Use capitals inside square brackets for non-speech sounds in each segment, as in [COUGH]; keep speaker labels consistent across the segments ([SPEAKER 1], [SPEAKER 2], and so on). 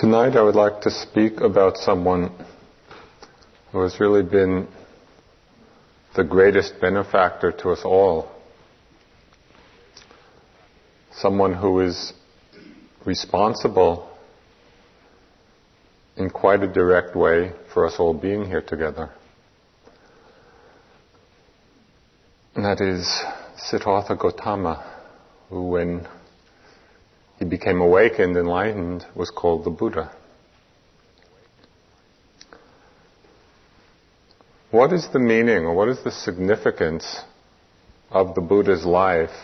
[SPEAKER 1] Tonight I would like to speak about someone who has really been the greatest benefactor to us all. Someone who is responsible in quite a direct way for us all being here together. And that is Siddhartha Gautama, who when he became awakened, enlightened, was called the Buddha. What is the meaning or what is the significance of the Buddha's life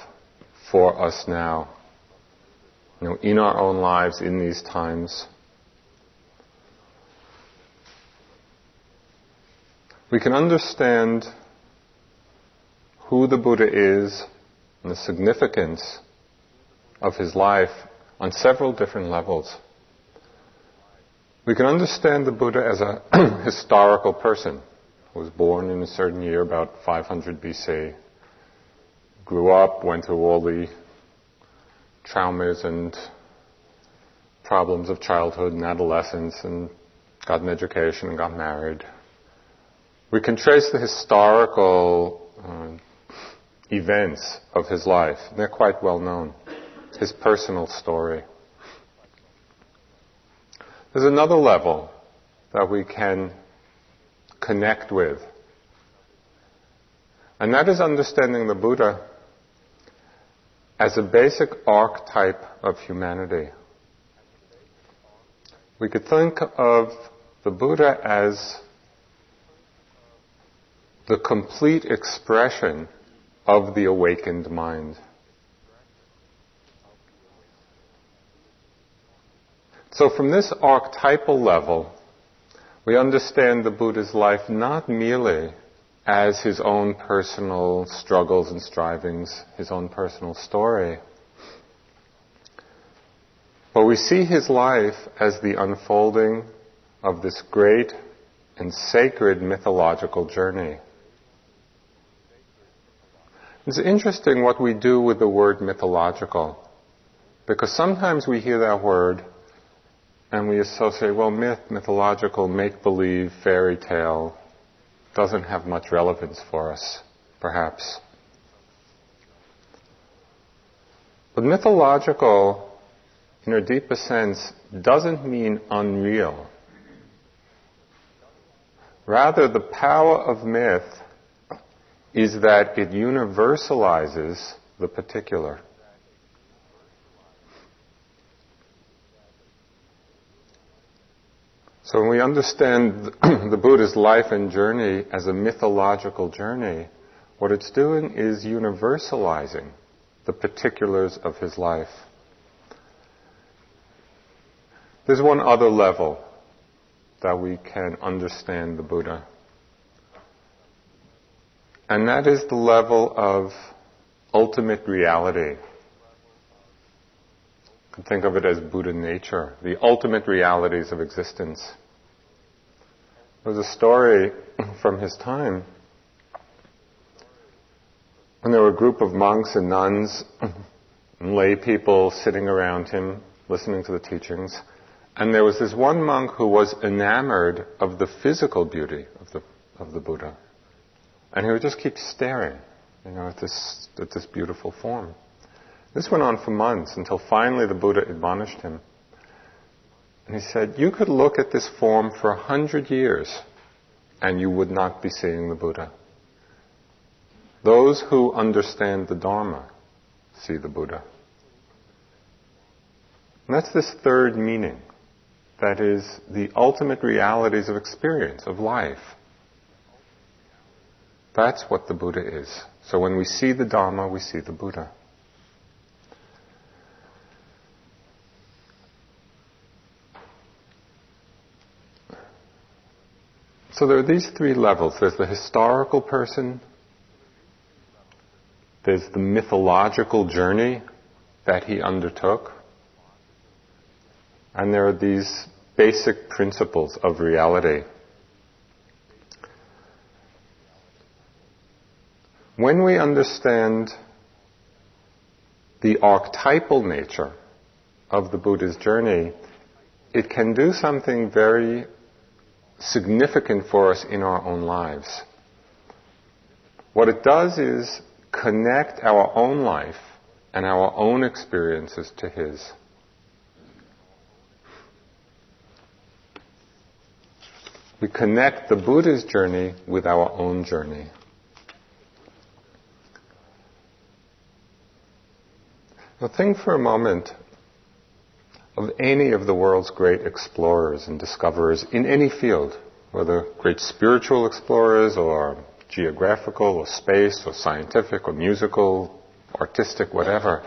[SPEAKER 1] for us now? You know, in our own lives, in these times. We can understand who the Buddha is and the significance of his life on several different levels. We can understand the Buddha as a [CLEARS THROAT] historical person who was born in a certain year, about 500 BC, grew up, went through all the traumas and problems of childhood and adolescence, and got an education and got married. We can trace the historical uh, events of his life. They're quite well known his personal story. There's another level that we can connect with, and that is understanding the Buddha as a basic archetype of humanity. We could think of the Buddha as the complete expression of the awakened mind. So, from this archetypal level, we understand the Buddha's life not merely as his own personal struggles and strivings, his own personal story, but we see his life as the unfolding of this great and sacred mythological journey. It's interesting what we do with the word mythological, because sometimes we hear that word and we associate, well, myth, mythological, make believe, fairy tale doesn't have much relevance for us, perhaps. But mythological, in a deeper sense, doesn't mean unreal. Rather, the power of myth is that it universalizes the particular. So when we understand [CLEARS THROAT] the Buddha's life and journey as a mythological journey, what it's doing is universalizing the particulars of his life. There's one other level that we can understand the Buddha. And that is the level of ultimate reality can think of it as Buddha nature, the ultimate realities of existence. There's a story [LAUGHS] from his time when there were a group of monks and nuns and [CLEARS THROAT] lay people sitting around him listening to the teachings. And there was this one monk who was enamored of the physical beauty of the, of the Buddha. And he would just keep staring, you know, at this, at this beautiful form. This went on for months until finally the Buddha admonished him. And he said, You could look at this form for a hundred years and you would not be seeing the Buddha. Those who understand the Dharma see the Buddha. And that's this third meaning. That is the ultimate realities of experience, of life. That's what the Buddha is. So when we see the Dharma, we see the Buddha. So there are these three levels. There's the historical person, there's the mythological journey that he undertook, and there are these basic principles of reality. When we understand the archetypal nature of the Buddha's journey, it can do something very significant for us in our own lives. What it does is connect our own life and our own experiences to His. We connect the Buddha's journey with our own journey. Now think for a moment of any of the world's great explorers and discoverers in any field, whether great spiritual explorers or geographical or space or scientific or musical, artistic, whatever.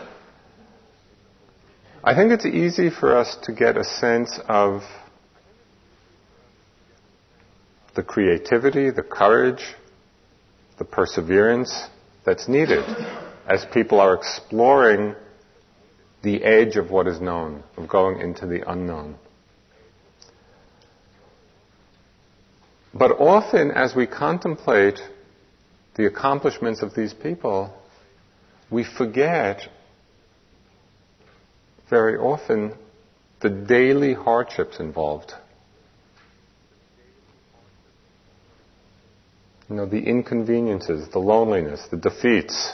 [SPEAKER 1] I think it's easy for us to get a sense of the creativity, the courage, the perseverance that's needed as people are exploring the edge of what is known, of going into the unknown. But often, as we contemplate the accomplishments of these people, we forget very often the daily hardships involved. You know, the inconveniences, the loneliness, the defeats,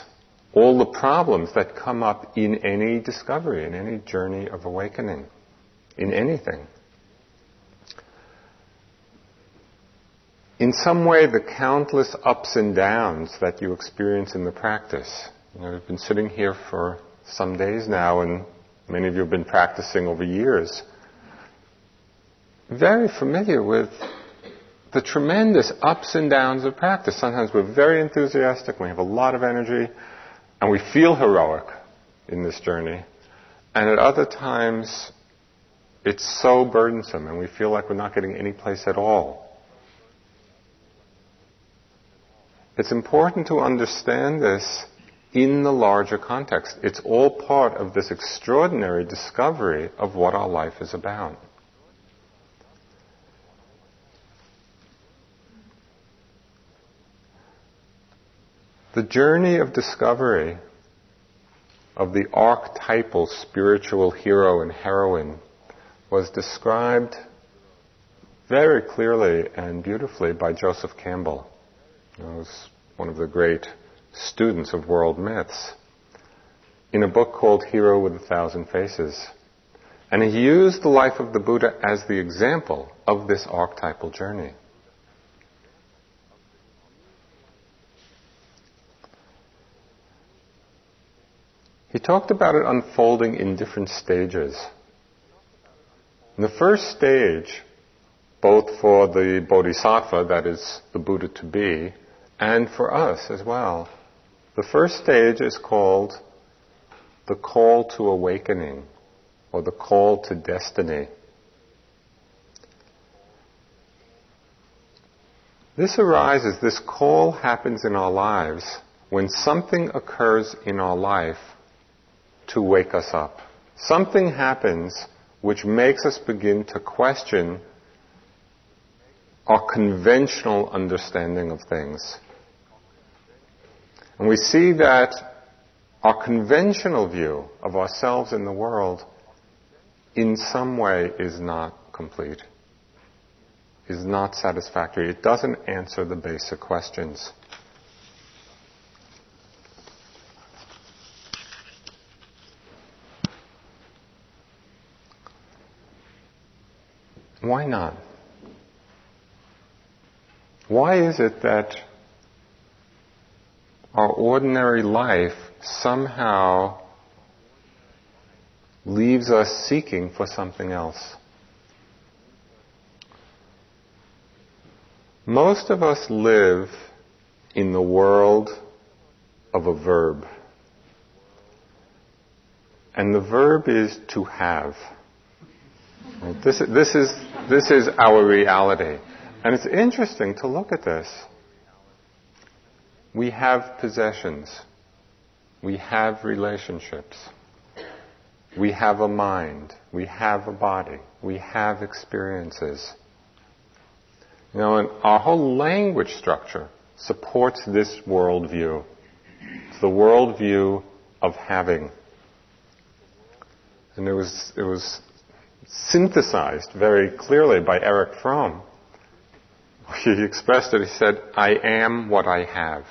[SPEAKER 1] all the problems that come up in any discovery, in any journey of awakening, in anything. In some way, the countless ups and downs that you experience in the practice. You know, we've been sitting here for some days now, and many of you have been practicing over years. Very familiar with the tremendous ups and downs of practice. Sometimes we're very enthusiastic, we have a lot of energy, and we feel heroic in this journey. And at other times, it's so burdensome and we feel like we're not getting any place at all. It's important to understand this in the larger context. It's all part of this extraordinary discovery of what our life is about. The journey of discovery of the archetypal spiritual hero and heroine was described very clearly and beautifully by Joseph Campbell. He was one of the great students of world myths in a book called Hero with a Thousand Faces. And he used the life of the Buddha as the example of this archetypal journey. He talked about it unfolding in different stages. In the first stage, both for the bodhisattva, that is the Buddha to be, and for us as well, the first stage is called the call to awakening or the call to destiny. This arises, this call happens in our lives when something occurs in our life to wake us up. Something happens which makes us begin to question our conventional understanding of things. And we see that our conventional view of ourselves in the world in some way is not complete, is not satisfactory. It doesn't answer the basic questions. Why not? Why is it that our ordinary life somehow leaves us seeking for something else? Most of us live in the world of a verb. And the verb is to have. This, this, is, this is our reality. And it's interesting to look at this. We have possessions. We have relationships. We have a mind. We have a body. We have experiences. You know, and our whole language structure supports this worldview. It's the worldview of having. And it was, it was synthesized very clearly by Erich Fromm. [LAUGHS] He expressed it, he said, I am what I have.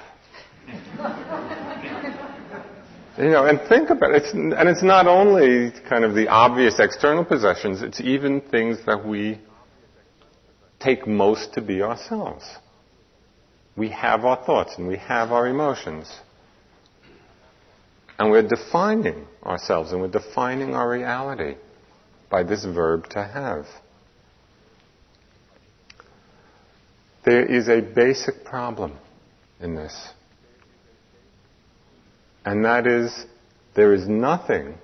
[SPEAKER 1] [LAUGHS] you know, and think about it. It's, and it's not only kind of the obvious external possessions, it's even things that we take most to be ourselves. We have our thoughts and we have our emotions. And we're defining ourselves and we're defining our reality by this verb to have. There is a basic problem in this. And that is, there is nothing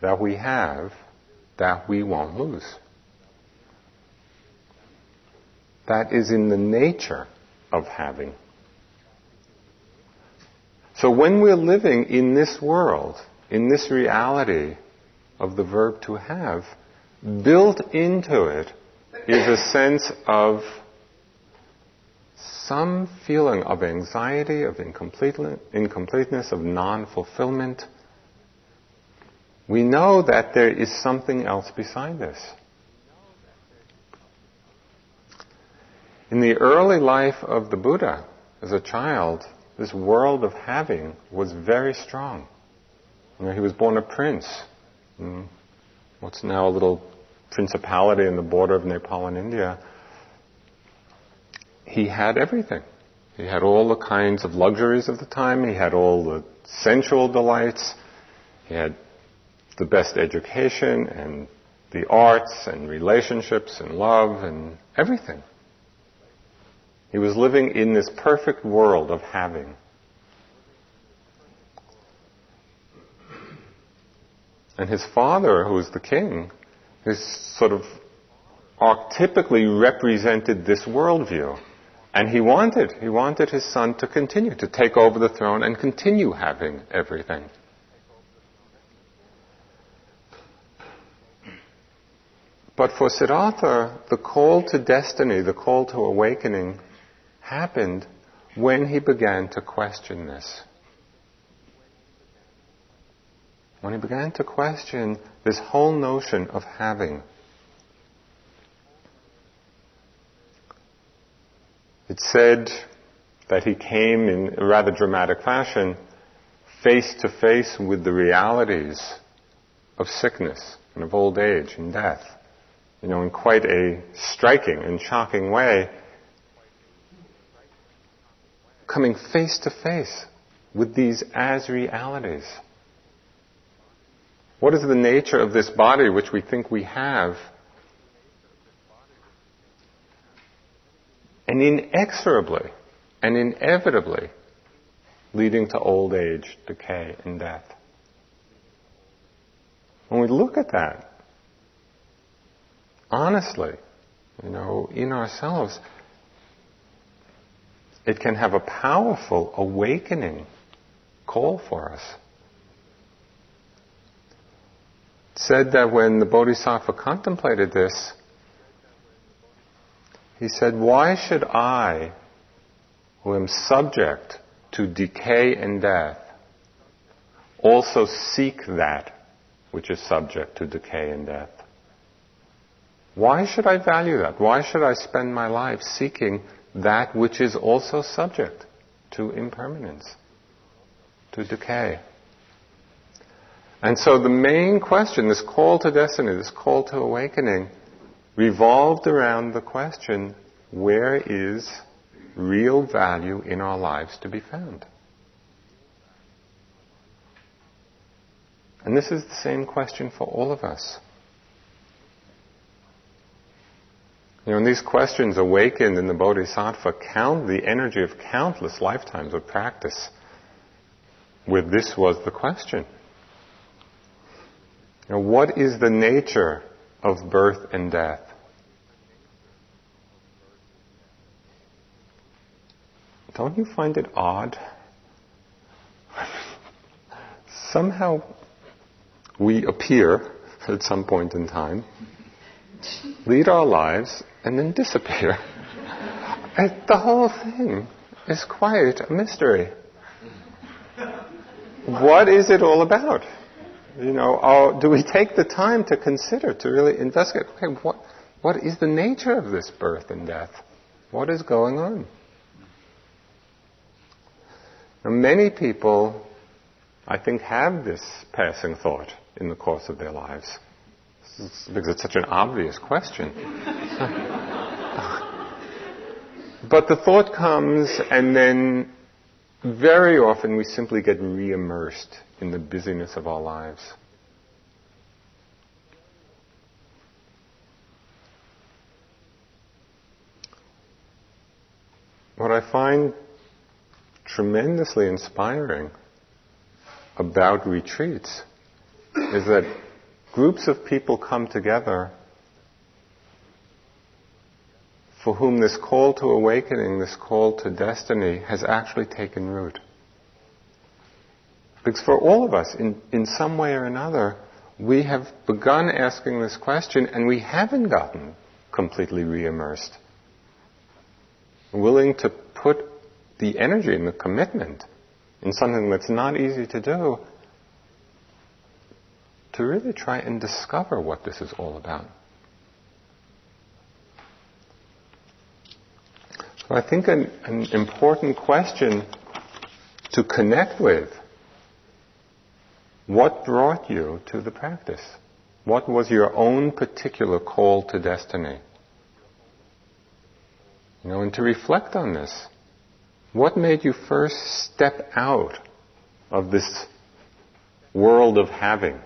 [SPEAKER 1] that we have that we won't lose. That is in the nature of having. So when we're living in this world, in this reality of the verb to have, built into it is a sense of some feeling of anxiety, of incompleteness, of non fulfillment. We know that there is something else beside this. In the early life of the Buddha, as a child, this world of having was very strong. You know, he was born a prince. Mm. What's now a little principality in the border of Nepal and India he had everything. He had all the kinds of luxuries of the time. He had all the sensual delights. He had the best education and the arts and relationships and love and everything. He was living in this perfect world of having. And his father, who was the king, is sort of archetypically represented this worldview. And he wanted, he wanted his son to continue, to take over the throne and continue having everything. But for Siddhartha, the call to destiny, the call to awakening, happened when he began to question this. When he began to question this whole notion of having. It's said that he came in a rather dramatic fashion face to face with the realities of sickness and of old age and death. You know, in quite a striking and shocking way, coming face to face with these as realities. What is the nature of this body which we think we have and inexorably and inevitably leading to old age, decay, and death. When we look at that, honestly, you know, in ourselves, it can have a powerful awakening call for us. It said that when the Bodhisattva contemplated this, he said, Why should I, who am subject to decay and death, also seek that which is subject to decay and death? Why should I value that? Why should I spend my life seeking that which is also subject to impermanence, to decay? And so the main question, this call to destiny, this call to awakening, revolved around the question where is real value in our lives to be found? And this is the same question for all of us. You know, and these questions awakened in the Bodhisattva count the energy of countless lifetimes of practice where this was the question. Know, what is the nature of birth and death? Don't you find it odd? [LAUGHS] Somehow we appear at some point in time, lead our lives, and then disappear. [LAUGHS] the whole thing is quite a mystery. What is it all about? You know, or do we take the time to consider, to really investigate, okay, what, what is the nature of this birth and death? What is going on? Now, many people, I think, have this passing thought in the course of their lives because it's such an obvious question. [LAUGHS] but the thought comes, and then very often we simply get re immersed in the busyness of our lives. What I find tremendously inspiring about retreats is that groups of people come together for whom this call to awakening, this call to destiny, has actually taken root. Because for all of us, in, in some way or another, we have begun asking this question and we haven't gotten completely re-immersed. Willing to put the energy and the commitment in something that's not easy to do to really try and discover what this is all about. So I think an, an important question to connect with what brought you to the practice? What was your own particular call to destiny? You know, and to reflect on this. What made you first step out of this world of having?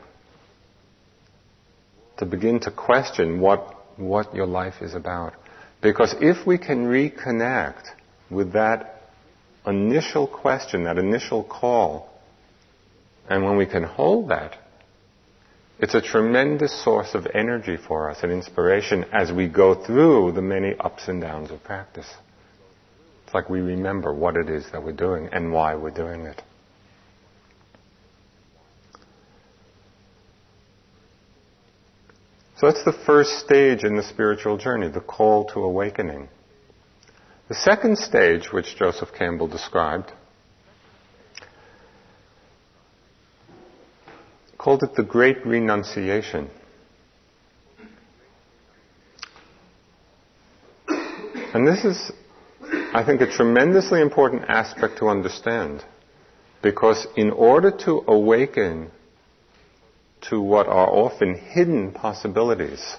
[SPEAKER 1] To begin to question what, what your life is about. Because if we can reconnect with that initial question, that initial call, and when we can hold that, it's a tremendous source of energy for us and inspiration as we go through the many ups and downs of practice. It's like we remember what it is that we're doing and why we're doing it. So that's the first stage in the spiritual journey, the call to awakening. The second stage, which Joseph Campbell described, called it the Great Renunciation. And this is, I think, a tremendously important aspect to understand. Because in order to awaken to what are often hidden possibilities,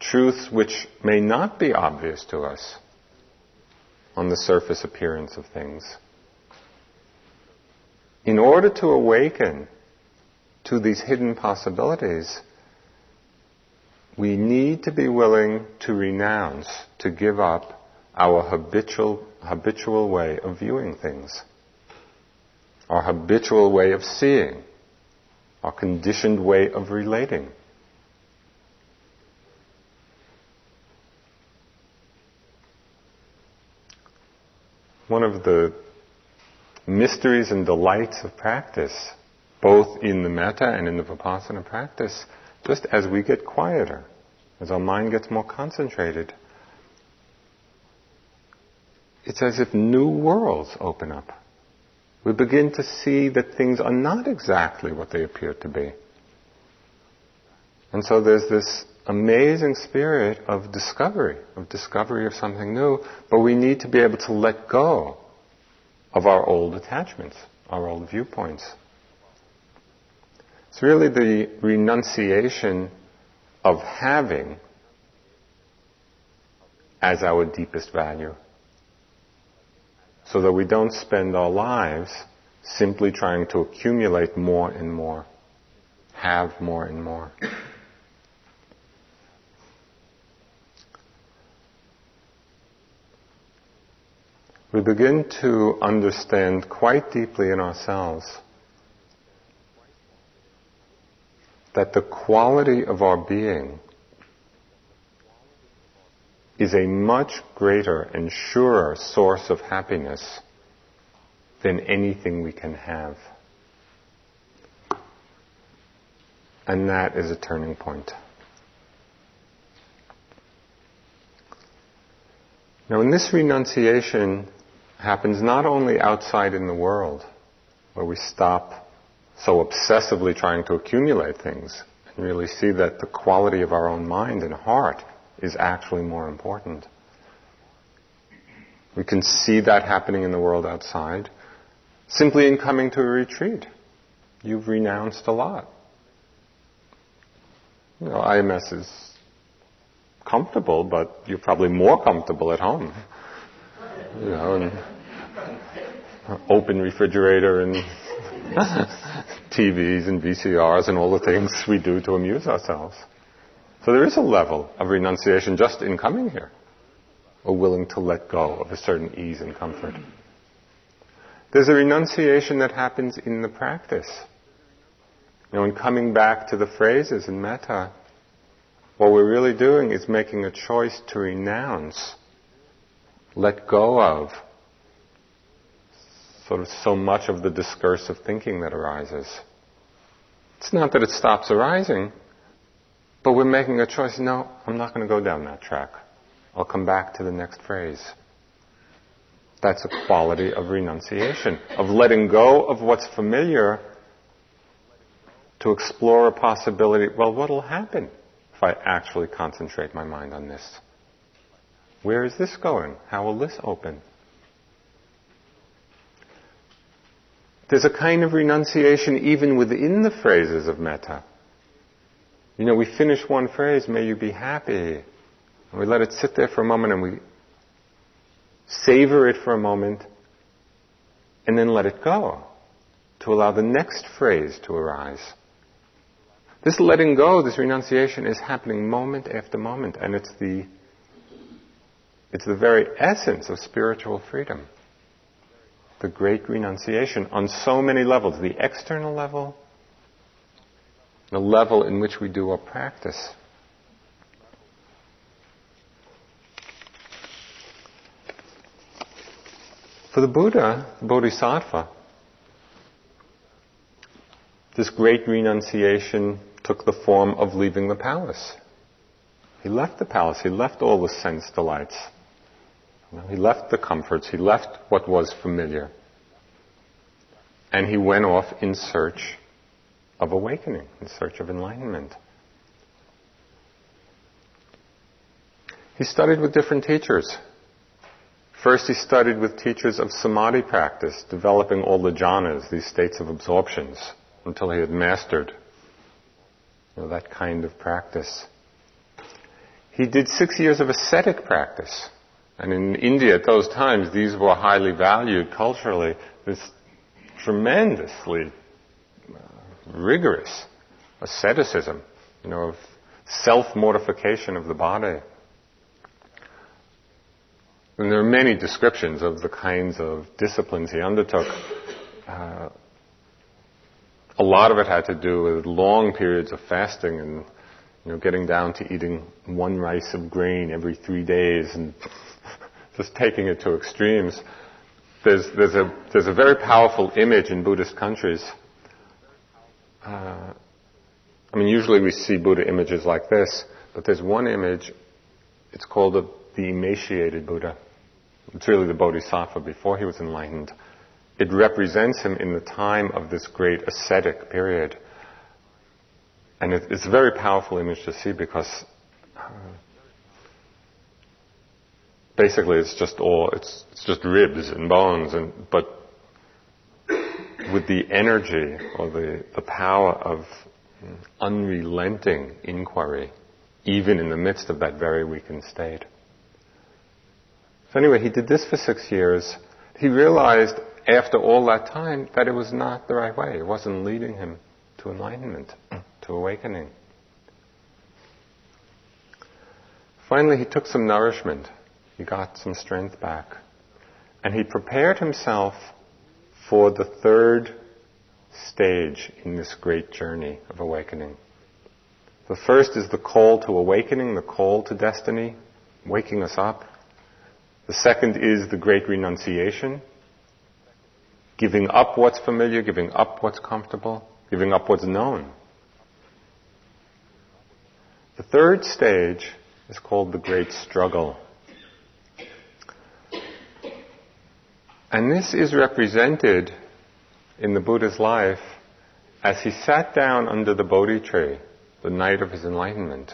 [SPEAKER 1] truths which may not be obvious to us on the surface appearance of things, in order to awaken to these hidden possibilities, we need to be willing to renounce, to give up our habitual, habitual way of viewing things, our habitual way of seeing, our conditioned way of relating. One of the mysteries and delights of practice both in the metta and in the vipassana practice, just as we get quieter, as our mind gets more concentrated, it's as if new worlds open up. We begin to see that things are not exactly what they appear to be. And so there's this amazing spirit of discovery, of discovery of something new, but we need to be able to let go of our old attachments, our old viewpoints. It's really the renunciation of having as our deepest value. So that we don't spend our lives simply trying to accumulate more and more, have more and more. We begin to understand quite deeply in ourselves that the quality of our being is a much greater and surer source of happiness than anything we can have. And that is a turning point. Now, when this renunciation happens not only outside in the world, where we stop so obsessively trying to accumulate things and really see that the quality of our own mind and heart is actually more important. We can see that happening in the world outside simply in coming to a retreat. You've renounced a lot. You know, IMS is comfortable, but you're probably more comfortable at home. You know, and open refrigerator and [LAUGHS] TVs and VCRs and all the things we do to amuse ourselves. So there is a level of renunciation just in coming here. We're willing to let go of a certain ease and comfort. There's a renunciation that happens in the practice. You know, in coming back to the phrases in metta, what we're really doing is making a choice to renounce, let go of sort of so much of the discursive thinking that arises. It's not that it stops arising, but we're making a choice. No, I'm not going to go down that track. I'll come back to the next phrase. That's a quality of renunciation, of letting go of what's familiar to explore a possibility. Well, what'll happen if I actually concentrate my mind on this? Where is this going? How will this open? There's a kind of renunciation even within the phrases of metta. You know, we finish one phrase, may you be happy. And we let it sit there for a moment and we savor it for a moment, and then let it go to allow the next phrase to arise. This letting go, this renunciation is happening moment after moment, and it's the, it's the very essence of spiritual freedom. The great renunciation on so many levels the external level, the level in which we do our practice. For the Buddha, the Bodhisattva, this great renunciation took the form of leaving the palace. He left the palace, he left all the sense delights. He left the comforts, he left what was familiar. And he went off in search of awakening, in search of enlightenment. He studied with different teachers. First, he studied with teachers of samadhi practice, developing all the jhanas, these states of absorptions, until he had mastered you know, that kind of practice. He did six years of ascetic practice. And in India at those times, these were highly valued culturally. This tremendously uh, rigorous asceticism, you know, of self-mortification of the body. And there are many descriptions of the kinds of disciplines he undertook. Uh, a lot of it had to do with long periods of fasting and you know, getting down to eating one rice of grain every three days and [LAUGHS] just taking it to extremes. There's, there's, a, there's a very powerful image in Buddhist countries. Uh, I mean, usually we see Buddha images like this, but there's one image, it's called the, the emaciated Buddha. It's really the Bodhisattva before he was enlightened. It represents him in the time of this great ascetic period. And it, it's a very powerful image to see because uh, basically it's just all, it's, it's just ribs and bones, and, but with the energy or the, the power of unrelenting inquiry, even in the midst of that very weakened state. So anyway, he did this for six years. He realized after all that time that it was not the right way. It wasn't leading him to enlightenment, to awakening. Finally, he took some nourishment. He got some strength back. And he prepared himself for the third stage in this great journey of awakening. The first is the call to awakening, the call to destiny, waking us up. The second is the great renunciation, giving up what's familiar, giving up what's comfortable, giving up what's known. The third stage is called the great struggle. And this is represented in the Buddha's life as he sat down under the Bodhi tree the night of his enlightenment,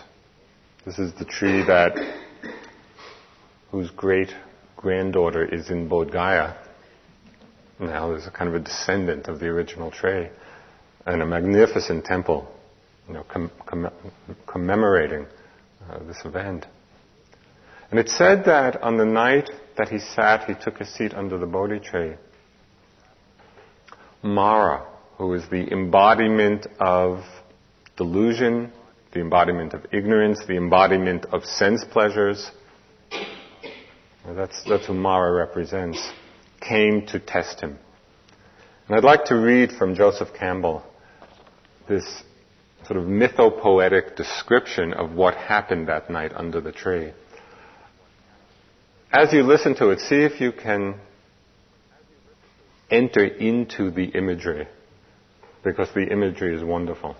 [SPEAKER 1] this is the tree that whose great granddaughter is in Bodh Gaya. Now there's a kind of a descendant of the original tree, and a magnificent temple, you know, com- com- commemorating uh, this event. And it said that on the night that he sat, he took a seat under the Bodhi tree. Mara, who is the embodiment of delusion, the embodiment of ignorance, the embodiment of sense pleasures, that's, that's who Mara represents, came to test him. And I'd like to read from Joseph Campbell this sort of mythopoetic description of what happened that night under the tree. As you listen to it, see if you can enter into the imagery, because the imagery is wonderful.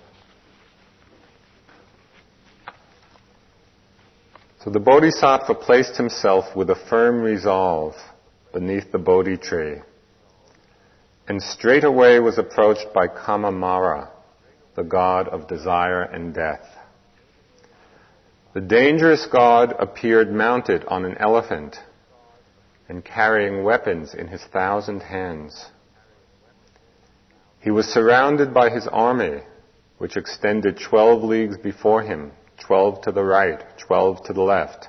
[SPEAKER 1] So the Bodhisattva placed himself with a firm resolve beneath the Bodhi tree, and straightway was approached by Kama-Mara, the god of desire and death. The dangerous god appeared mounted on an elephant and carrying weapons in his thousand hands. He was surrounded by his army, which extended twelve leagues before him 12 to the right, 12 to the left,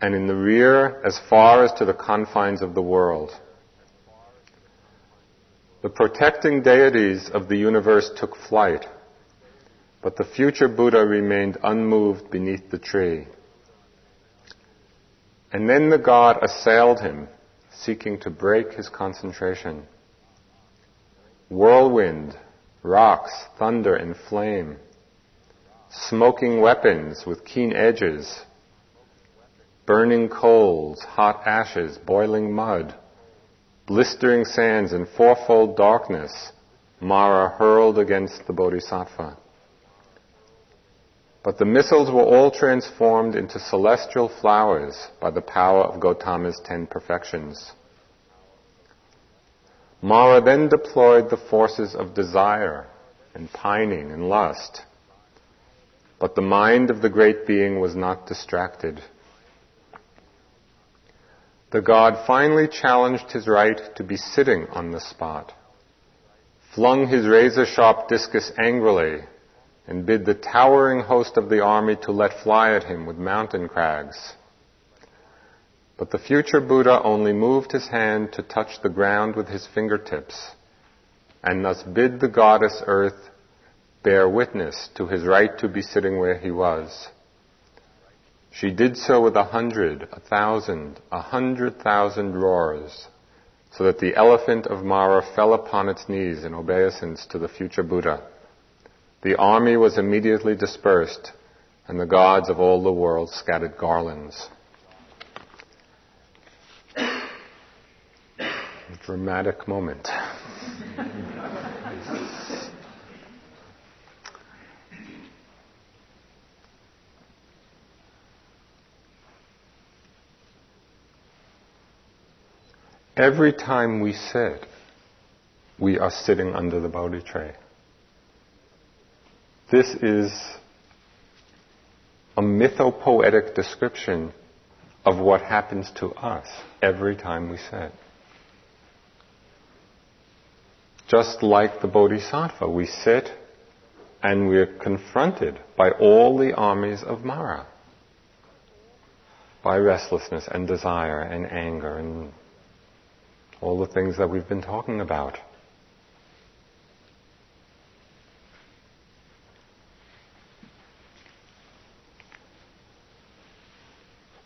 [SPEAKER 1] and in the rear as far as to the confines of the world. The protecting deities of the universe took flight, but the future Buddha remained unmoved beneath the tree. And then the god assailed him, seeking to break his concentration. Whirlwind, rocks, thunder, and flame smoking weapons with keen edges, burning coals, hot ashes, boiling mud, blistering sands, and fourfold darkness Mara hurled against the Bodhisattva. But the missiles were all transformed into celestial flowers by the power of Gotama's ten perfections. Mara then deployed the forces of desire and pining and lust but the mind of the great being was not distracted. The god finally challenged his right to be sitting on the spot, flung his razor sharp discus angrily, and bid the towering host of the army to let fly at him with mountain crags. But the future Buddha only moved his hand to touch the ground with his fingertips, and thus bid the goddess earth bear witness to his right to be sitting where he was. She did so with a hundred, a thousand, a hundred thousand roars, so that the elephant of Mara fell upon its knees in obeisance to the future Buddha. The army was immediately dispersed, and the gods of all the world scattered garlands. Dramatic moment. Every time we sit, we are sitting under the Bodhi tree. This is a mythopoetic description of what happens to us every time we sit. Just like the Bodhisattva, we sit and we're confronted by all the armies of Mara. By restlessness and desire and anger and all the things that we've been talking about.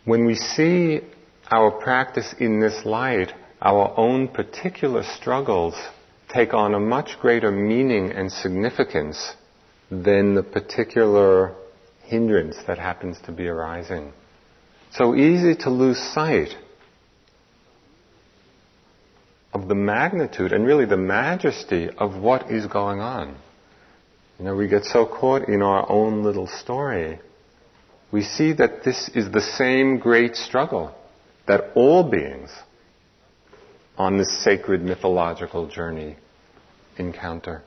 [SPEAKER 1] When we see our practice in this light, our own particular struggles take on a much greater meaning and significance than the particular hindrance that happens to be arising. So easy to lose sight of the magnitude and really the majesty of what is going on. You know, we get so caught in our own little story. We see that this is the same great struggle that all beings on this sacred mythological journey encounter.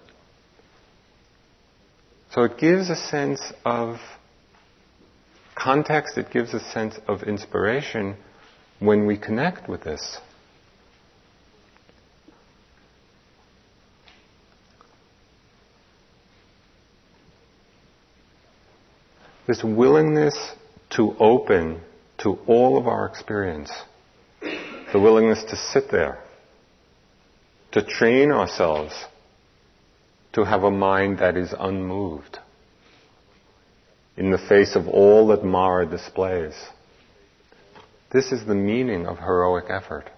[SPEAKER 1] So it gives a sense of context, it gives a sense of inspiration when we connect with this. This willingness to open to all of our experience, the willingness to sit there, to train ourselves to have a mind that is unmoved in the face of all that Mara displays. This is the meaning of heroic effort.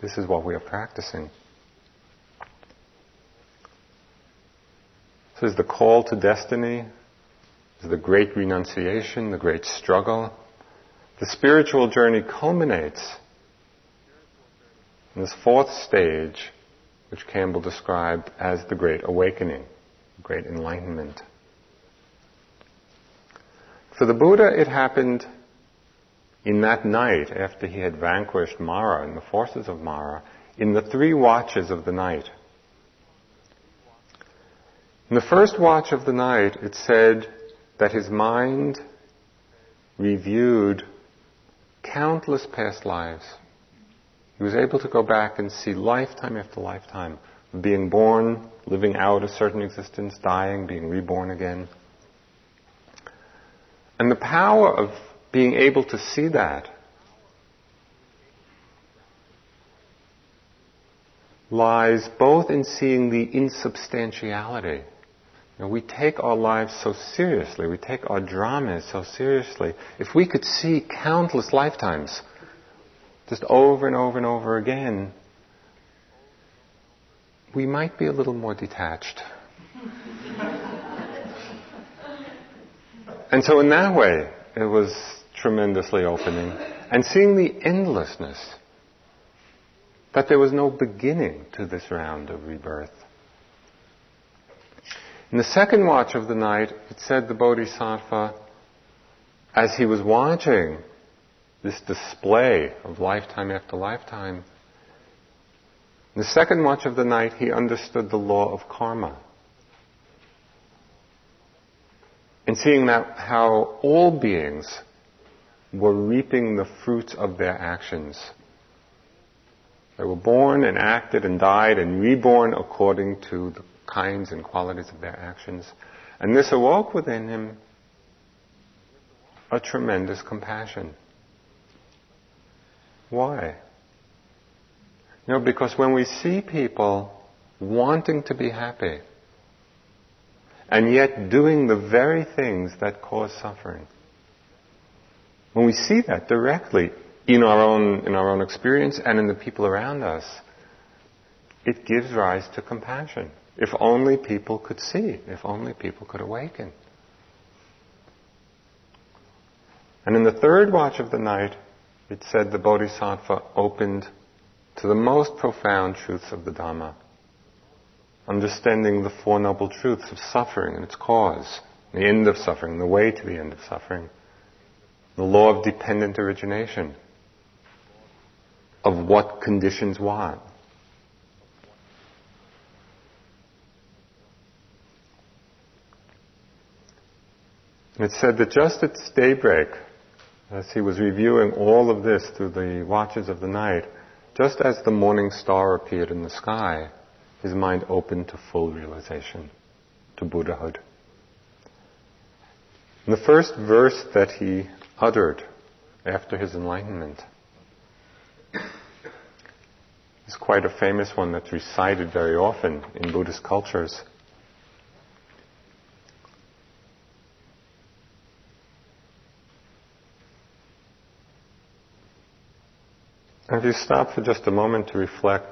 [SPEAKER 1] This is what we are practicing. This is the call to destiny, the great renunciation, the great struggle. The spiritual journey culminates in this fourth stage, which Campbell described as the Great Awakening, the Great Enlightenment. For the Buddha, it happened in that night after he had vanquished Mara and the forces of Mara, in the three watches of the night. In the first watch of the night, it said that his mind reviewed countless past lives. He was able to go back and see lifetime after lifetime, being born, living out a certain existence, dying, being reborn again. And the power of being able to see that lies both in seeing the insubstantiality. We take our lives so seriously, we take our dramas so seriously. If we could see countless lifetimes, just over and over and over again, we might be a little more detached. and so, in that way, it was tremendously opening. And seeing the endlessness, that there was no beginning to this round of rebirth. In the second watch of the night, it said the Bodhisattva, as he was watching this display of lifetime after lifetime, in the second watch of the night, he understood the law of karma. And seeing that how all beings were reaping the fruits of their actions. They were born and acted and died and reborn according to the kinds and qualities of their actions. And this awoke within him a tremendous compassion. Why? You know, because when we see people wanting to be happy and yet doing the very things that cause suffering, when we see that directly in our own, in our own experience and in the people around us, it gives rise to compassion. If only people could see, if only people could awaken. And in the third watch of the night, it said the Bodhisattva opened to the most profound truths of the Dhamma, understanding the Four Noble Truths of suffering and its cause, the end of suffering, the way to the end of suffering, the law of dependent origination, of what conditions what. It said that just at daybreak, as he was reviewing all of this through the watches of the night, just as the morning star appeared in the sky, his mind opened to full realization, to Buddhahood. And the first verse that he uttered after his enlightenment. is quite a famous one that's recited very often in Buddhist cultures. If you stop for just a moment to reflect,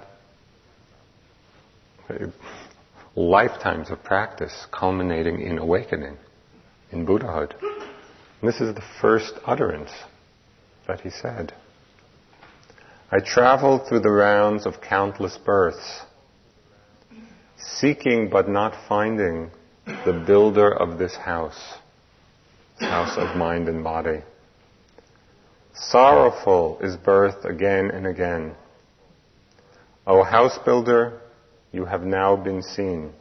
[SPEAKER 1] lifetimes of practice culminating in awakening, in Buddhahood. And this is the first utterance that he said. I traveled through the rounds of countless births, seeking but not finding the builder of this house, house of mind and body. Sorrowful is birth again and again. O house builder, you have now been seen.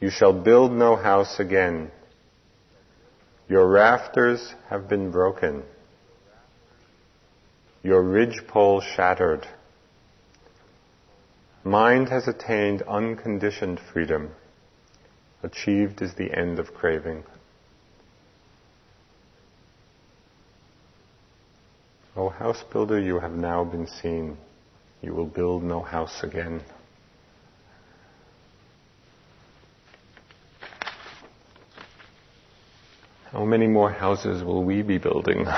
[SPEAKER 1] You shall build no house again. Your rafters have been broken. Your ridgepole shattered. Mind has attained unconditioned freedom. Achieved is the end of craving. O house builder, you have now been seen. You will build no house again. How many more houses will we be building? [LAUGHS] the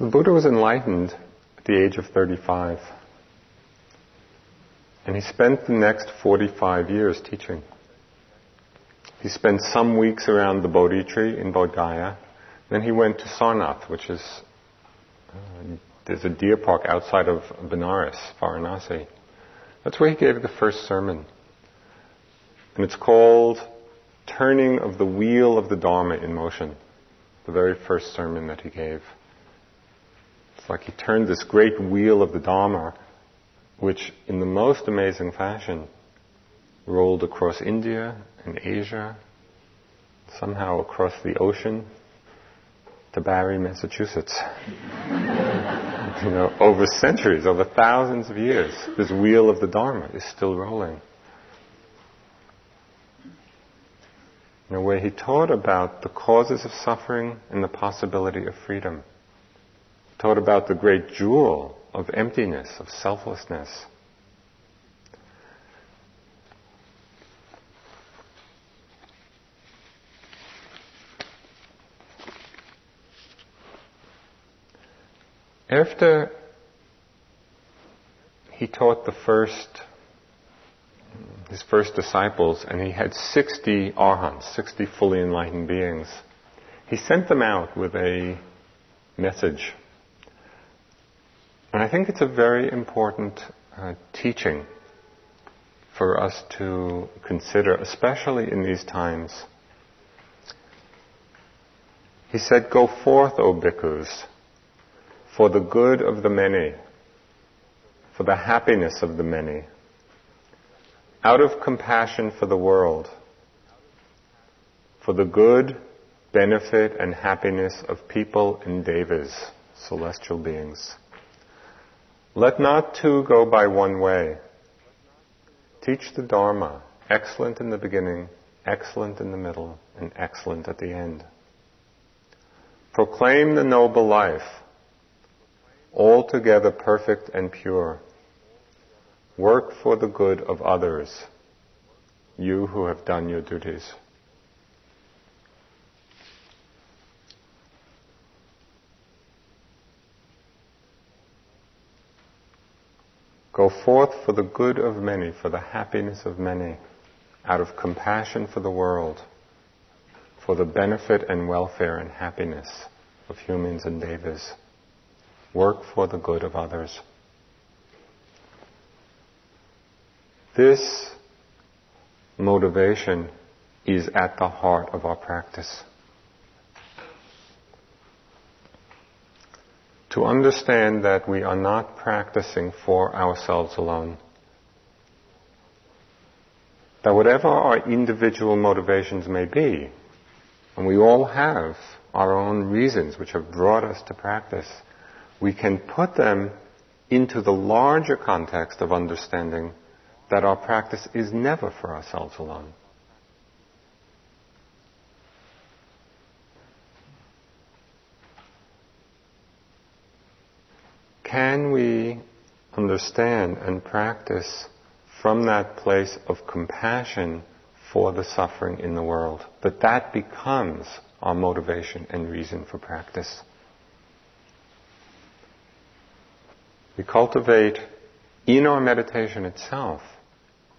[SPEAKER 1] Buddha was enlightened at the age of 35. And he spent the next 45 years teaching. He spent some weeks around the Bodhi tree in Bodh Gaya. Then he went to Sarnath, which is, uh, there's a deer park outside of Benares, Varanasi. That's where he gave the first sermon. And it's called Turning of the Wheel of the Dharma in Motion. The very first sermon that he gave. It's like he turned this great wheel of the Dharma which in the most amazing fashion rolled across India and Asia, somehow across the ocean to Barre, Massachusetts. [LAUGHS] you know, over centuries, over thousands of years, this wheel of the Dharma is still rolling. You know, where he taught about the causes of suffering and the possibility of freedom. He taught about the great jewel of emptiness, of selflessness. After he taught the first, his first disciples, and he had 60 arahants, 60 fully enlightened beings, he sent them out with a message and I think it's a very important uh, teaching for us to consider, especially in these times. He said, Go forth, O bhikkhus, for the good of the many, for the happiness of the many, out of compassion for the world, for the good, benefit, and happiness of people and devas, celestial beings. Let not two go by one way. Teach the Dharma, excellent in the beginning, excellent in the middle, and excellent at the end. Proclaim the noble life, altogether perfect and pure. Work for the good of others, you who have done your duties. Go forth for the good of many, for the happiness of many, out of compassion for the world, for the benefit and welfare and happiness of humans and devas. Work for the good of others. This motivation is at the heart of our practice. To understand that we are not practicing for ourselves alone. That whatever our individual motivations may be, and we all have our own reasons which have brought us to practice, we can put them into the larger context of understanding that our practice is never for ourselves alone. Can we understand and practice from that place of compassion for the suffering in the world? That that becomes our motivation and reason for practice. We cultivate in our meditation itself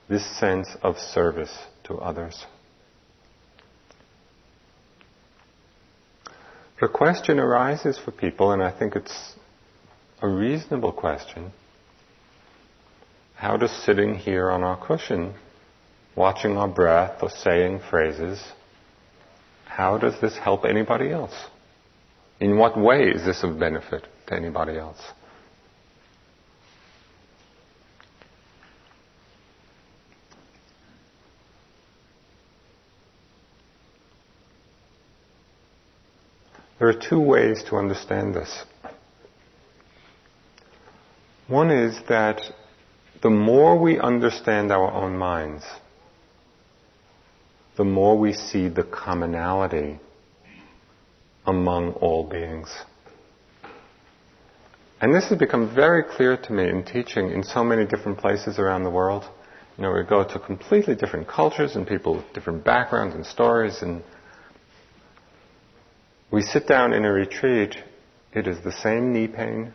[SPEAKER 1] this sense of service to others. The question arises for people, and I think it's a reasonable question. How does sitting here on our cushion, watching our breath or saying phrases, how does this help anybody else? In what way is this of benefit to anybody else? There are two ways to understand this. One is that the more we understand our own minds, the more we see the commonality among all beings. And this has become very clear to me in teaching in so many different places around the world. You know, we go to completely different cultures and people with different backgrounds and stories and we sit down in a retreat, it is the same knee pain,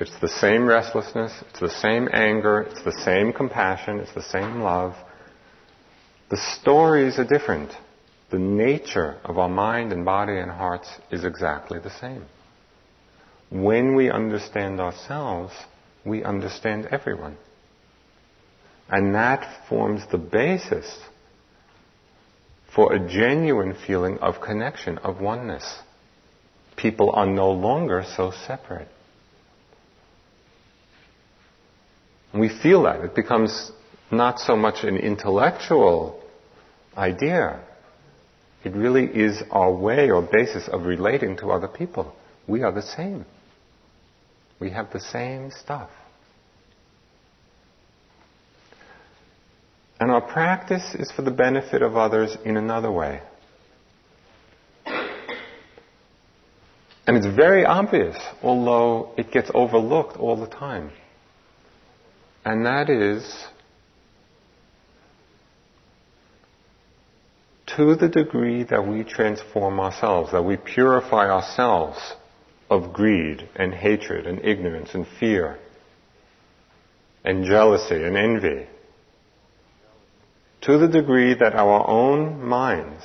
[SPEAKER 1] it's the same restlessness, it's the same anger, it's the same compassion, it's the same love. The stories are different. The nature of our mind and body and hearts is exactly the same. When we understand ourselves, we understand everyone. And that forms the basis for a genuine feeling of connection, of oneness. People are no longer so separate. We feel that. It becomes not so much an intellectual idea. It really is our way or basis of relating to other people. We are the same. We have the same stuff. And our practice is for the benefit of others in another way. And it's very obvious, although it gets overlooked all the time. And that is to the degree that we transform ourselves, that we purify ourselves of greed and hatred and ignorance and fear and jealousy and envy, to the degree that our own minds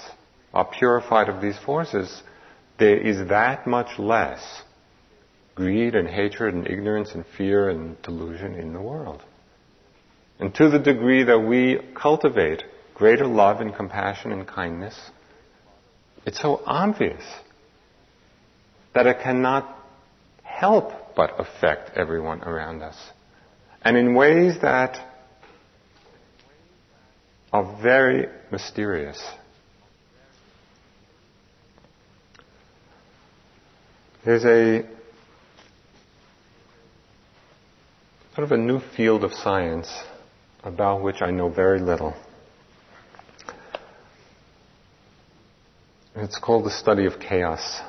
[SPEAKER 1] are purified of these forces, there is that much less greed and hatred and ignorance and fear and delusion in the world. And to the degree that we cultivate greater love and compassion and kindness, it's so obvious that it cannot help but affect everyone around us. And in ways that are very mysterious. There's a sort of a new field of science about which I know very little. It's called the study of chaos.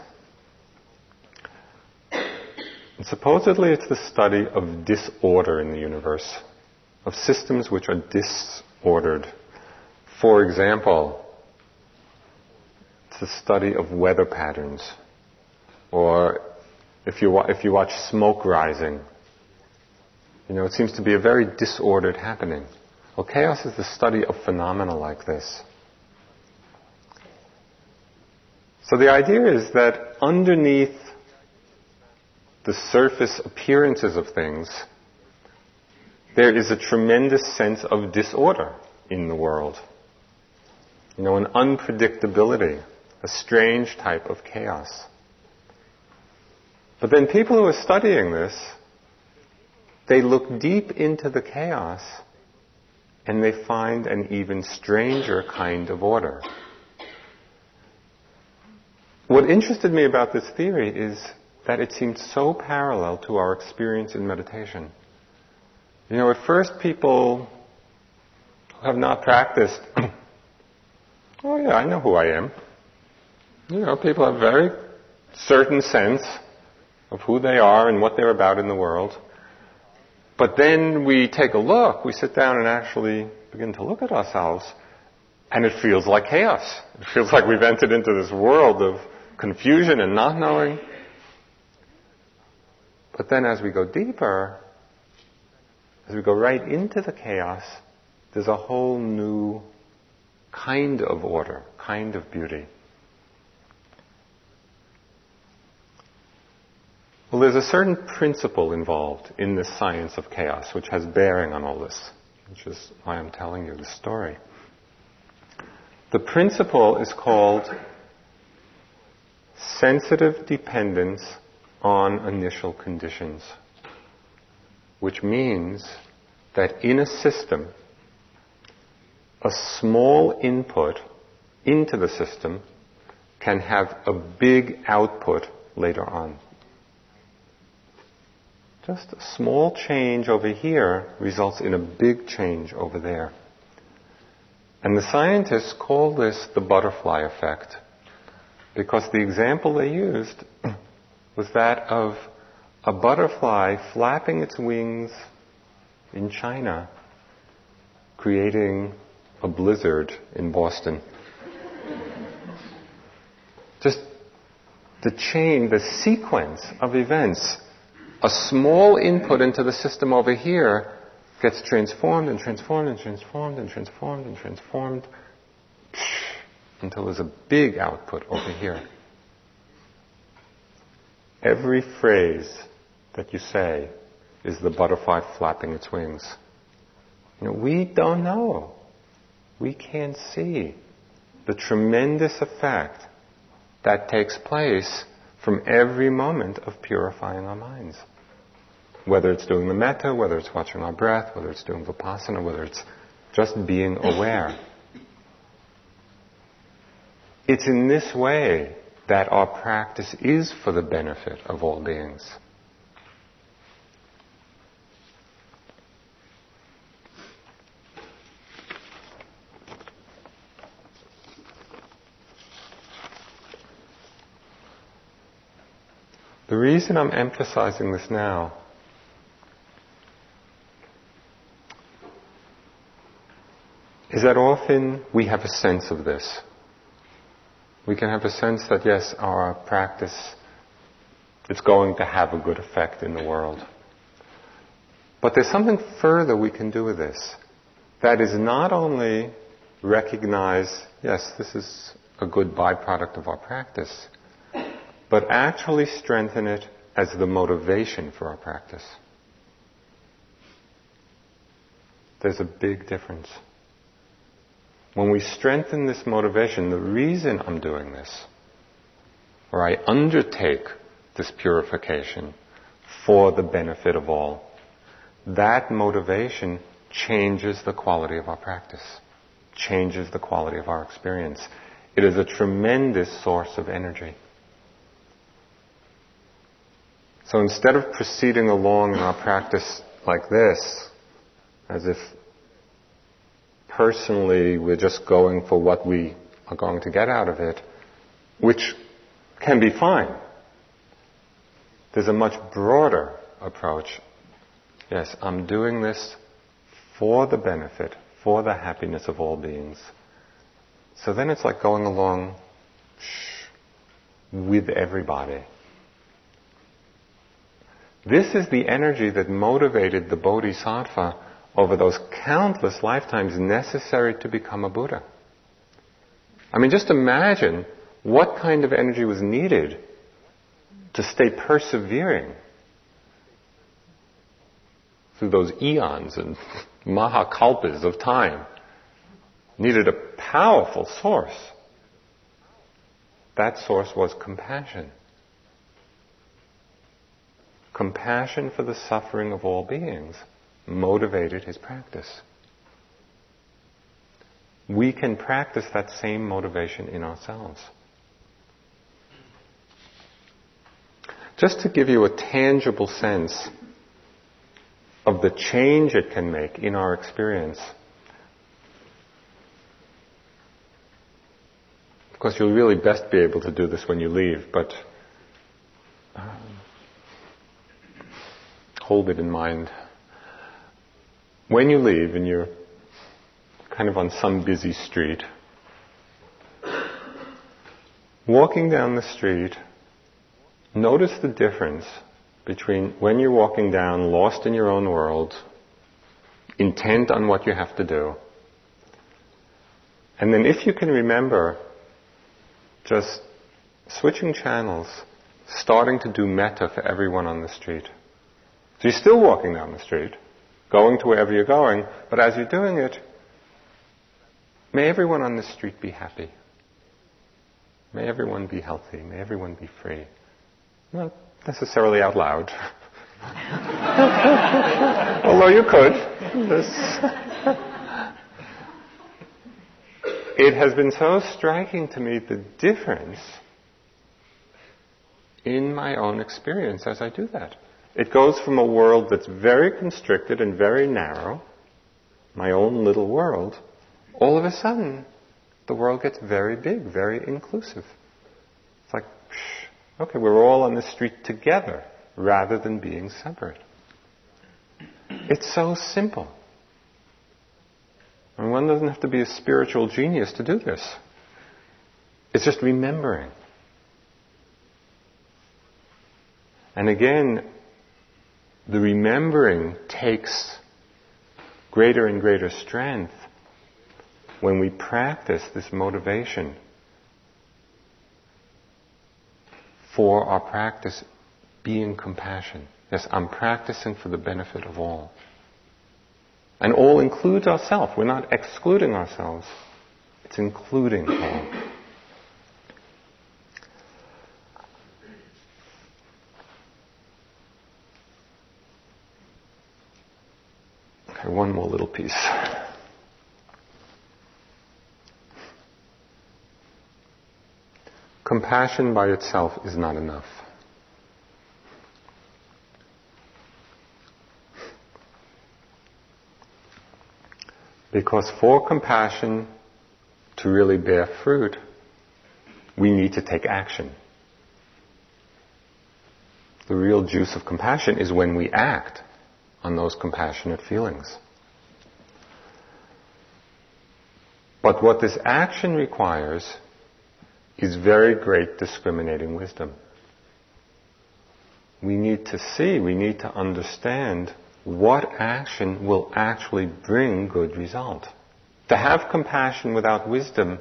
[SPEAKER 1] And supposedly it's the study of disorder in the universe, of systems which are disordered. For example, it's the study of weather patterns, or if you, if you watch smoke rising, you know, it seems to be a very disordered happening. Well, chaos is the study of phenomena like this. So the idea is that underneath the surface appearances of things, there is a tremendous sense of disorder in the world. You know, an unpredictability, a strange type of chaos. But then people who are studying this, they look deep into the chaos and they find an even stranger kind of order. What interested me about this theory is that it seemed so parallel to our experience in meditation. You know, at first people who have not practiced, [CLEARS THROAT] oh yeah, I know who I am. You know, people have very certain sense of who they are and what they're about in the world. But then we take a look, we sit down and actually begin to look at ourselves, and it feels like chaos. It feels like we've entered into this world of confusion and not knowing. But then as we go deeper, as we go right into the chaos, there's a whole new kind of order, kind of beauty. Well, there's a certain principle involved in this science of chaos which has bearing on all this, which is why I'm telling you this story. The principle is called sensitive dependence on initial conditions, which means that in a system, a small input into the system can have a big output later on. Just a small change over here results in a big change over there. And the scientists call this the butterfly effect because the example they used [CLEARS THROAT] was that of a butterfly flapping its wings in China, creating a blizzard in Boston. Just the chain, the sequence of events. A small input into the system over here gets transformed and transformed and transformed and transformed and transformed until there's a big output over here. Every phrase that you say is the butterfly flapping its wings. You know, we don't know. We can't see the tremendous effect that takes place from every moment of purifying our minds. Whether it's doing the metta, whether it's watching our breath, whether it's doing vipassana, whether it's just being aware. It's in this way that our practice is for the benefit of all beings. The reason I'm emphasizing this now is that often we have a sense of this. We can have a sense that yes, our practice is going to have a good effect in the world. But there's something further we can do with this. That is not only recognize, yes, this is a good byproduct of our practice, but actually strengthen it as the motivation for our practice. There's a big difference. When we strengthen this motivation, the reason I'm doing this, or I undertake this purification for the benefit of all, that motivation changes the quality of our practice, changes the quality of our experience. It is a tremendous source of energy. So instead of proceeding along in our practice like this, as if personally we're just going for what we are going to get out of it, which can be fine. There's a much broader approach. Yes, I'm doing this for the benefit, for the happiness of all beings. So then it's like going along with everybody. This is the energy that motivated the Bodhisattva over those countless lifetimes necessary to become a Buddha. I mean, just imagine what kind of energy was needed to stay persevering through those eons and [LAUGHS] mahakalpas of time. Needed a powerful source. That source was compassion compassion for the suffering of all beings motivated his practice. We can practice that same motivation in ourselves. Just to give you a tangible sense of the change it can make in our experience. Of course, you'll really best be able to do this when you leave, but um, hold it in mind. When you leave and you're kind of on some busy street, walking down the street, notice the difference between when you're walking down, lost in your own world, intent on what you have to do, and then if you can remember, just switching channels, starting to do metta for everyone on the street. So you're still walking down the street, going to wherever you're going, but as you're doing it, may everyone on the street be happy. May everyone be healthy. May everyone be free. Not necessarily out loud. [LAUGHS] Although you could. it has been so striking to me the difference in my own experience as I do that. It goes from a world that's very constricted and very narrow, my own little world, all of a sudden, the world gets very big, very inclusive. It's like, psh, okay, we're all on the street together rather than being separate. It's so simple. And one doesn't have to be a spiritual genius to do this. It's just remembering. And again, the remembering takes greater and greater strength when we practice this motivation for our practice being compassion. Yes, I'm practicing for the benefit of all. And all includes ourselves. We're not excluding ourselves. It's including all. One more little piece. Compassion by itself is not enough. Because for compassion to really bear fruit, we need to take action. The real juice of compassion is when we act on those compassionate feelings. But what this action requires is very great discriminating wisdom. We need to see, we need to understand what action will actually bring good result. To have compassion without wisdom,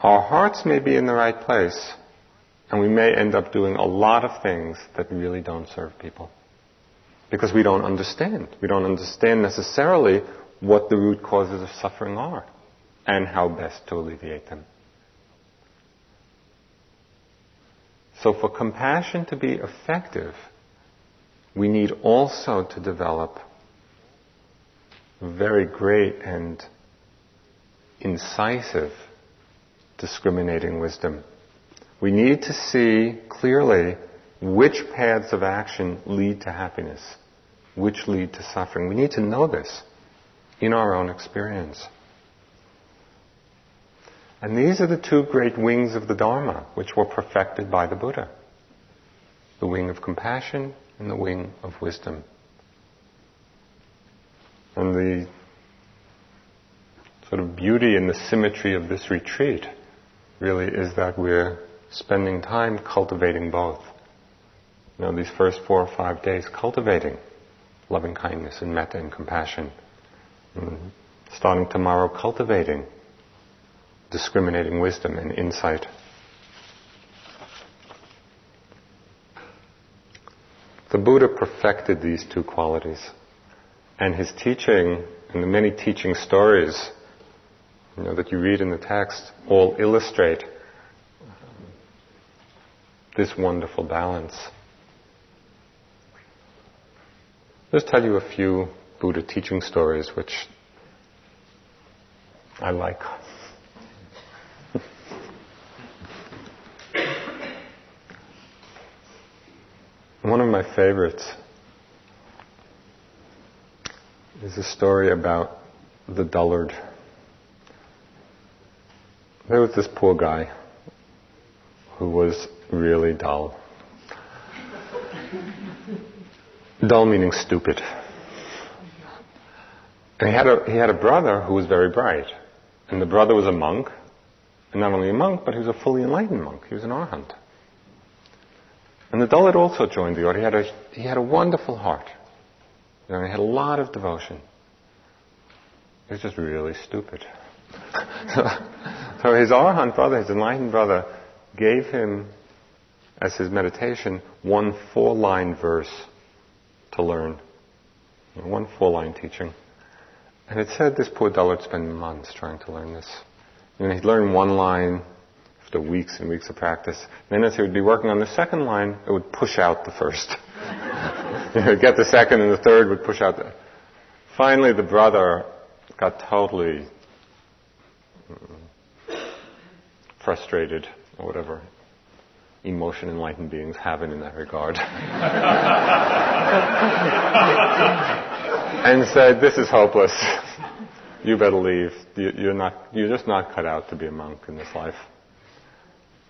[SPEAKER 1] our hearts may be in the right place, and we may end up doing a lot of things that really don't serve people. Because we don't understand. We don't understand necessarily what the root causes of suffering are and how best to alleviate them. So for compassion to be effective, we need also to develop very great and incisive discriminating wisdom. We need to see clearly which paths of action lead to happiness, which lead to suffering. We need to know this in our own experience. And these are the two great wings of the Dharma, which were perfected by the Buddha the wing of compassion and the wing of wisdom. And the sort of beauty and the symmetry of this retreat really is that we're spending time cultivating both. You know, these first four or five days cultivating loving kindness and metta and compassion. And starting tomorrow cultivating discriminating wisdom and insight. The Buddha perfected these two qualities. And his teaching and the many teaching stories you know, that you read in the text all illustrate this wonderful balance. Just tell you a few Buddha teaching stories which I like. [LAUGHS] One of my favorites is a story about the dullard. There was this poor guy who was really dull. dull meaning stupid. And he had, a, he had a brother who was very bright. And the brother was a monk. And not only a monk, but he was a fully enlightened monk. He was an arhat. And the dullard also joined the order. He had a, he had a wonderful heart. You know, he had a lot of devotion. He was just really stupid. [LAUGHS] so so his Arahant brother, his enlightened brother, gave him as his meditation one four line verse to learn. One four line teaching. And it said this poor dullard spent months trying to learn this. And he'd learn one line after weeks and weeks of practice. And then as he would be working on the second line, it would push out the first. [LAUGHS] he'd get the second and the third would push out the... Finally, the brother got totally mm, frustrated or whatever emotion enlightened beings have in that regard. [LAUGHS] and said, This is hopeless. You better leave. You, are not, you're just not cut out to be a monk in this life.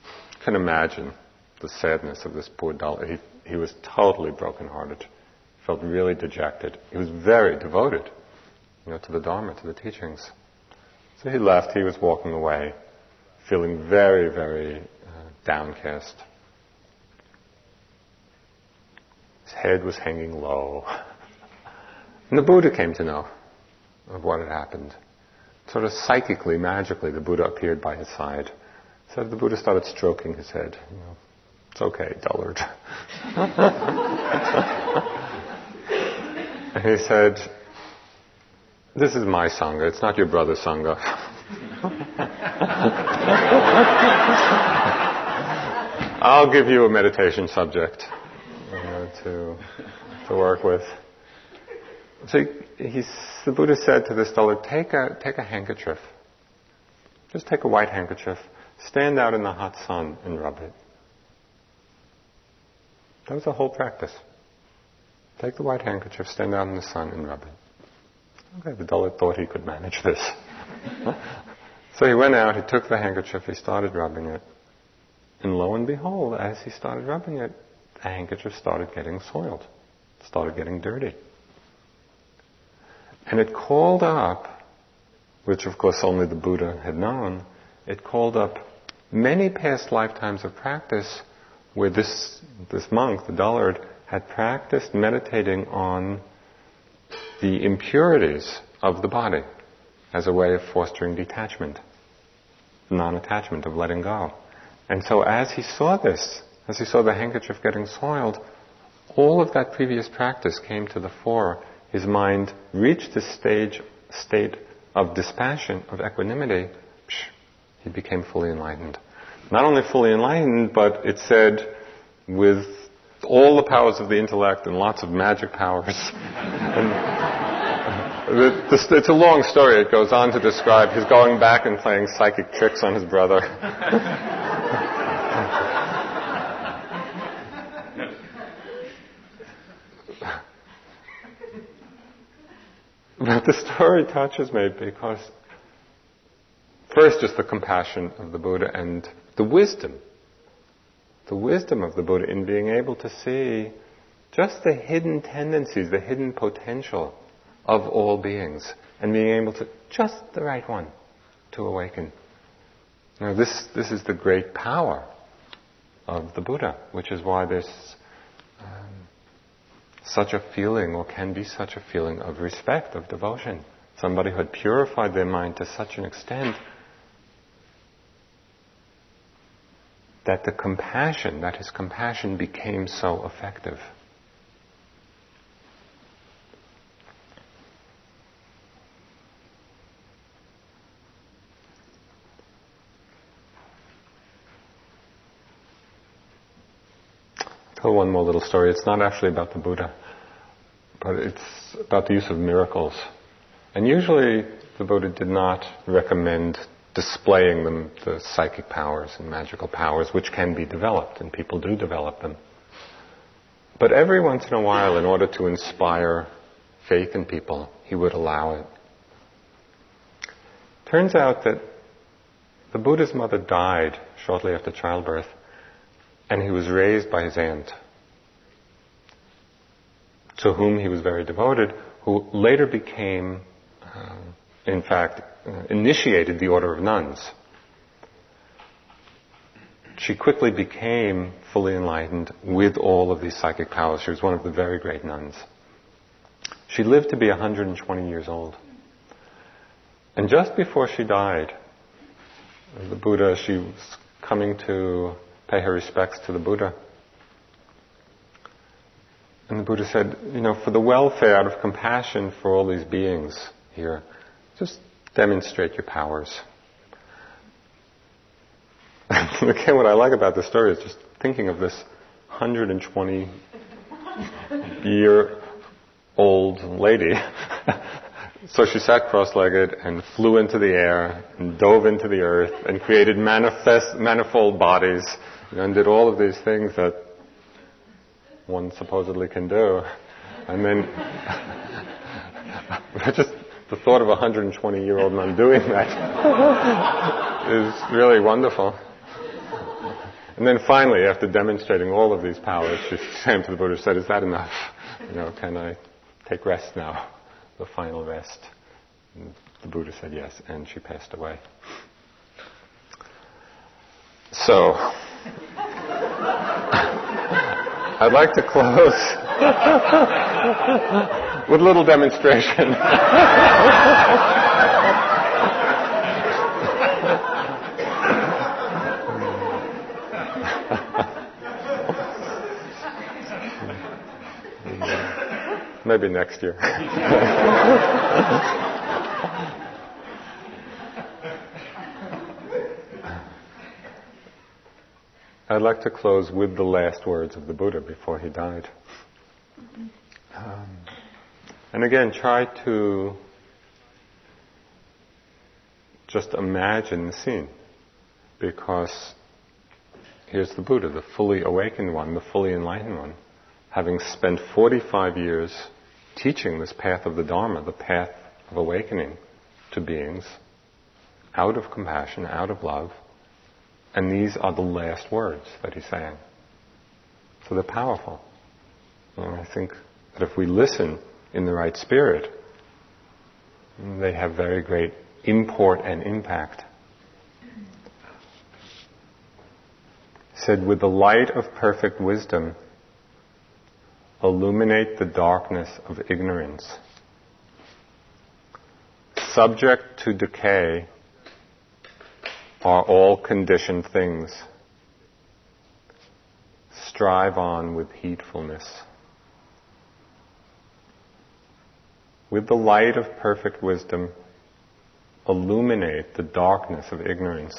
[SPEAKER 1] I can imagine the sadness of this poor dullard. He, he was totally brokenhearted. Felt really dejected. He was very devoted, you know, to the Dharma, to the teachings. So he left. He was walking away, feeling very, very downcast. His head was hanging low. [LAUGHS] And the Buddha came to know of what had happened. Sort of psychically, magically, the Buddha appeared by his side. So the Buddha started stroking his head. You know, it's okay, dullard. [LAUGHS] and he said, This is my Sangha, it's not your brother's Sangha. [LAUGHS] I'll give you a meditation subject to, to work with. So the Buddha said to this dullard, take a, take a handkerchief. Just take a white handkerchief, stand out in the hot sun and rub it. That was the whole practice. Take the white handkerchief, stand out in the sun and rub it. Okay, the dullard thought he could manage this. [LAUGHS] so he went out, he took the handkerchief, he started rubbing it. And lo and behold, as he started rubbing it, the handkerchief started getting soiled, started getting dirty. And it called up, which of course only the Buddha had known, it called up many past lifetimes of practice where this, this monk, the dullard, had practiced meditating on the impurities of the body as a way of fostering detachment, non attachment, of letting go. And so as he saw this, as he saw the handkerchief getting soiled, all of that previous practice came to the fore. His mind reached this stage, state of dispassion, of equanimity. Psh, he became fully enlightened. Not only fully enlightened, but it said with all the powers of the intellect and lots of magic powers. [LAUGHS] Uh, it's a long story. It goes on to describe his going back and playing psychic tricks on his brother. [LAUGHS] [LAUGHS] But the story touches me because, first, just the compassion of the Buddha and the wisdom. The wisdom of the Buddha in being able to see just the hidden tendencies, the hidden potential of all beings, and being able to, just the right one, to awaken. Now, this, this is the great power of the Buddha, which is why there's such a feeling, or can be such a feeling of respect, of devotion. Somebody who had purified their mind to such an extent that the compassion, that his compassion became so effective. Tell one more little story. It's not actually about the Buddha, but it's about the use of miracles. And usually the Buddha did not recommend displaying them, the psychic powers and magical powers, which can be developed, and people do develop them. But every once in a while, in order to inspire faith in people, he would allow it. Turns out that the Buddha's mother died shortly after childbirth, and he was raised by his aunt, to whom he was very devoted, who later became, uh, in fact, uh, initiated the order of nuns. She quickly became fully enlightened with all of these psychic powers. She was one of the very great nuns. She lived to be 120 years old. And just before she died, the Buddha, she was coming to pay her respects to the Buddha. And the Buddha said, you know, for the welfare, out of compassion for all these beings here, just demonstrate your powers. [LAUGHS] again, what I like about this story is just thinking of this 120 year old lady. [LAUGHS] so she sat cross-legged and flew into the air and dove into the earth and created manifest, manifold bodies and did all of these things that one supposedly can do. And then [LAUGHS] just the thought of a 120 year old man doing that is really wonderful. And then finally, after demonstrating all of these powers, she came to the Buddha and said, Is that enough? You know, can I take rest now? The final rest. And the Buddha said yes, and she passed away. So, I'd like to close with a little demonstration. Maybe next year. I'd like to close with the last words of the Buddha before he died. Um, and again, try to just imagine the scene. Because here's the Buddha, the fully awakened one, the fully enlightened one, having spent 45 years teaching this path of the Dharma, the path of awakening to beings, out of compassion, out of love. And these are the last words that he's saying. So they're powerful. And I think that if we listen in the right spirit, they have very great import and impact. said, with the light of perfect wisdom, illuminate the darkness of ignorance. Subject to decay are all conditioned things. Strive on with heedfulness. With the light of perfect wisdom, illuminate the darkness of ignorance.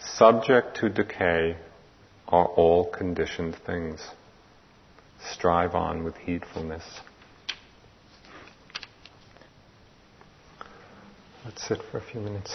[SPEAKER 1] Subject to decay are all conditioned things strive on with heedfulness. Let's sit for a few minutes.